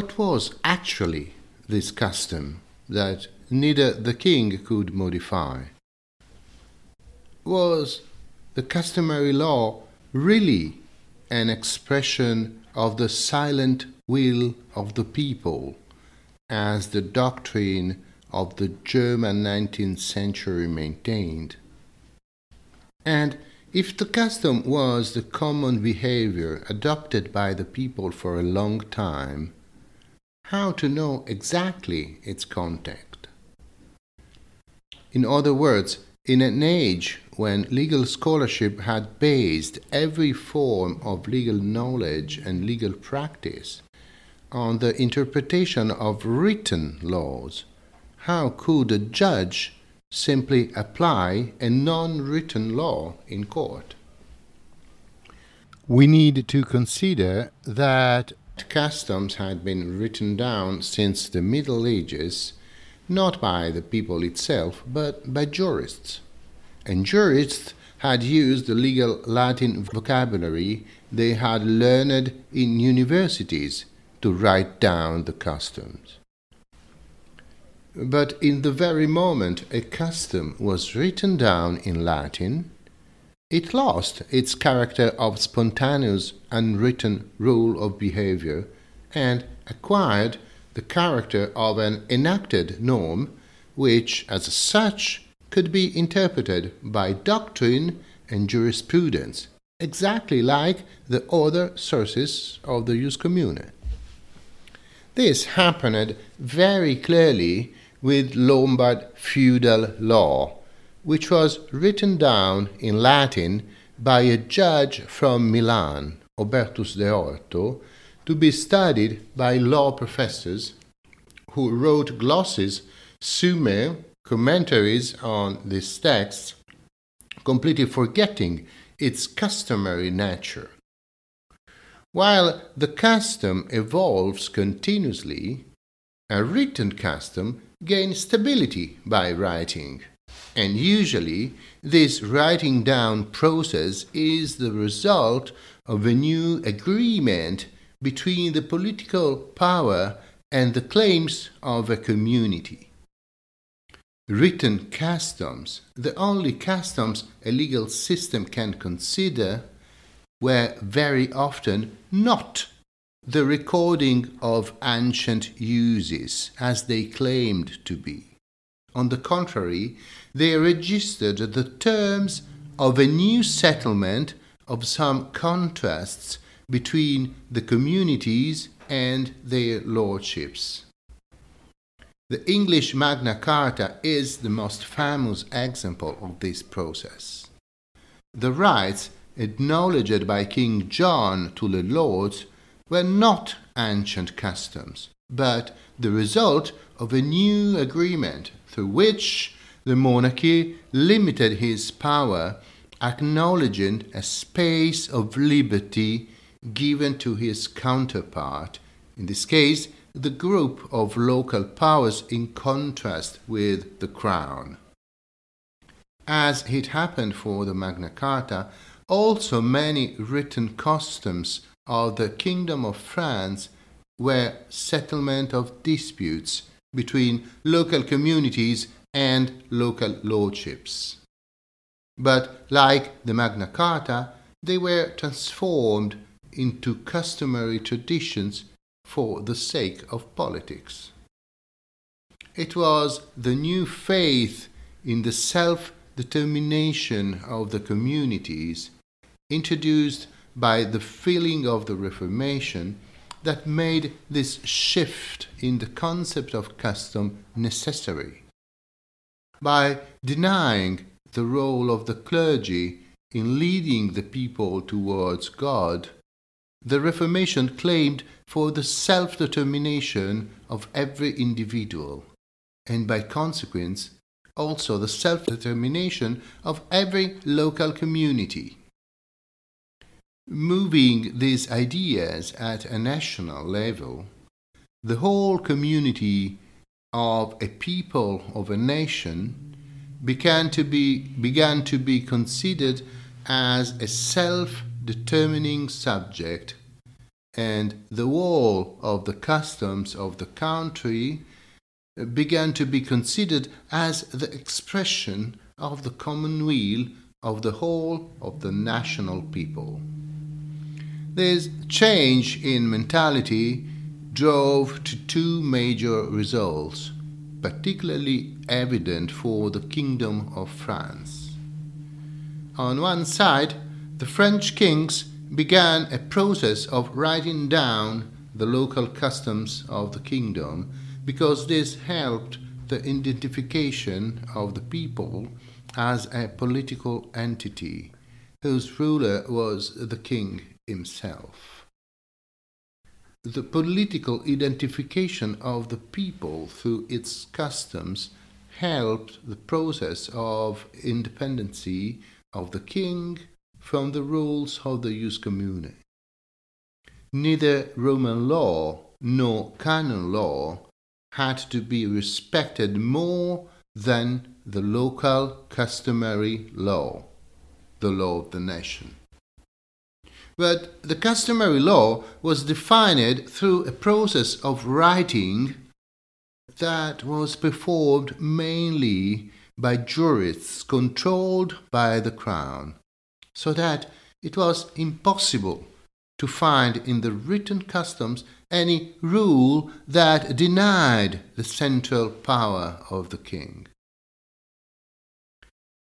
what was actually this custom that neither the king could modify? Was the customary law really an expression of the silent will of the people, as the doctrine of the German 19th century maintained? And if the custom was the common behavior adopted by the people for a long time, how to know exactly its content? In other words, in an age when legal scholarship had based every form of legal knowledge and legal practice on the interpretation of written laws, how could a judge simply apply a non written law in court? We need to consider that customs had been written down since the Middle Ages not by the people itself, but by jurists. And jurists had used the legal Latin vocabulary they had learned in universities to write down the customs. But in the very moment a custom was written down in Latin, it lost its character of spontaneous, unwritten rule of behavior and acquired the character of an enacted norm, which, as such, could be interpreted by doctrine and jurisprudence, exactly like the other sources of the jus commune. This happened very clearly with Lombard feudal law, which was written down in Latin by a judge from Milan, Obertus de Orto, to be studied by law professors who wrote glosses, summae, commentaries on this text, completely forgetting its customary nature. While the custom evolves continuously, a written custom gains stability by writing. And usually, this writing down process is the result of a new agreement between the political power and the claims of a community. Written customs, the only customs a legal system can consider, were very often not the recording of ancient uses as they claimed to be. On the contrary, they registered the terms of a new settlement of some contrasts between the communities and their lordships. The English Magna Carta is the most famous example of this process. The rights acknowledged by King John to the lords were not ancient customs, but the result of a new agreement through which the monarchy limited his power, acknowledging a space of liberty given to his counterpart, in this case, the group of local powers in contrast with the crown. As it happened for the Magna Carta, also many written customs of the Kingdom of France were settlement of disputes between local communities and local lordships. But like the Magna Carta, they were transformed into customary traditions for the sake of politics. It was the new faith in the self determination of the communities introduced by the feeling of the Reformation that made this shift in the concept of custom necessary. By denying the role of the clergy in leading the people towards God, the Reformation claimed for the self determination of every individual, and by consequence, also the self determination of every local community. Moving these ideas at a national level, the whole community of a people of a nation began to be, began to be considered as a self determining subject and the whole of the customs of the country began to be considered as the expression of the common will of the whole of the national people. This change in mentality drove to two major results, particularly evident for the Kingdom of France. On one side, the French kings began a process of writing down the local customs of the kingdom because this helped the identification of the people as a political entity whose ruler was the king himself. The political identification of the people through its customs helped the process of independency of the king from the rules of the jus commune. Neither Roman law nor canon law had to be respected more than the local customary law, the law of the nation. But the customary law was defined through a process of writing that was performed mainly by jurists controlled by the crown, so that it was impossible to find in the written customs any rule that denied the central power of the king.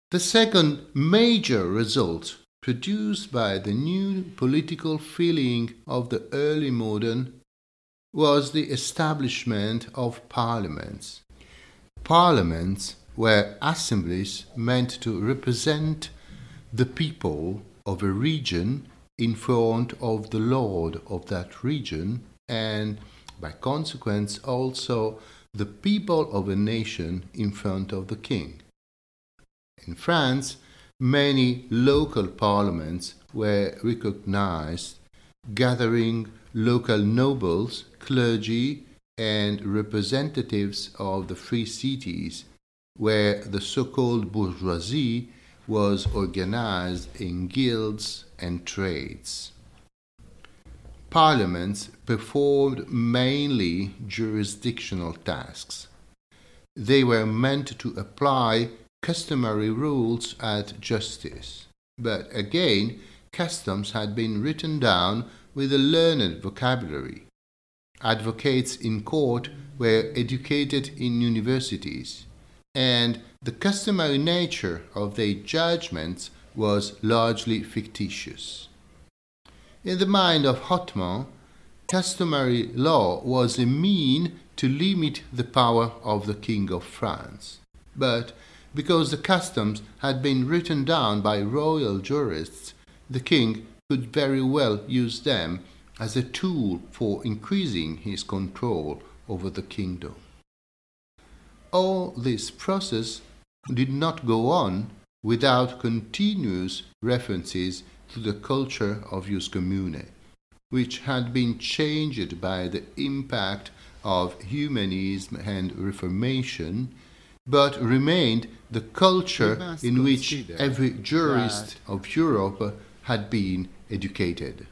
The second major result produced by the new political feeling of the early modern was the establishment of parliaments. Parliaments were assemblies meant to represent the people of a region in front of the lord of that region and by consequence also the people of a nation in front of the king. In France, many local parliaments were recognized, gathering local nobles, clergy, and representatives of the free cities, where the so called bourgeoisie was organized in guilds and trades. Parliaments performed mainly jurisdictional tasks. They were meant to apply customary rules at justice, but again, customs had been written down with a learned vocabulary. Advocates in court were educated in universities and the customary nature of their judgments was largely fictitious. In the mind of Hotman, customary law was a mean to limit the power of the King of France. But because the customs had been written down by royal jurists, the king could very well use them as a tool for increasing his control over the kingdom. All this process did not go on without continuous references to the culture of jus commune, which had been changed by the impact of humanism and Reformation, but remained the culture in which every jurist of Europe had been educated.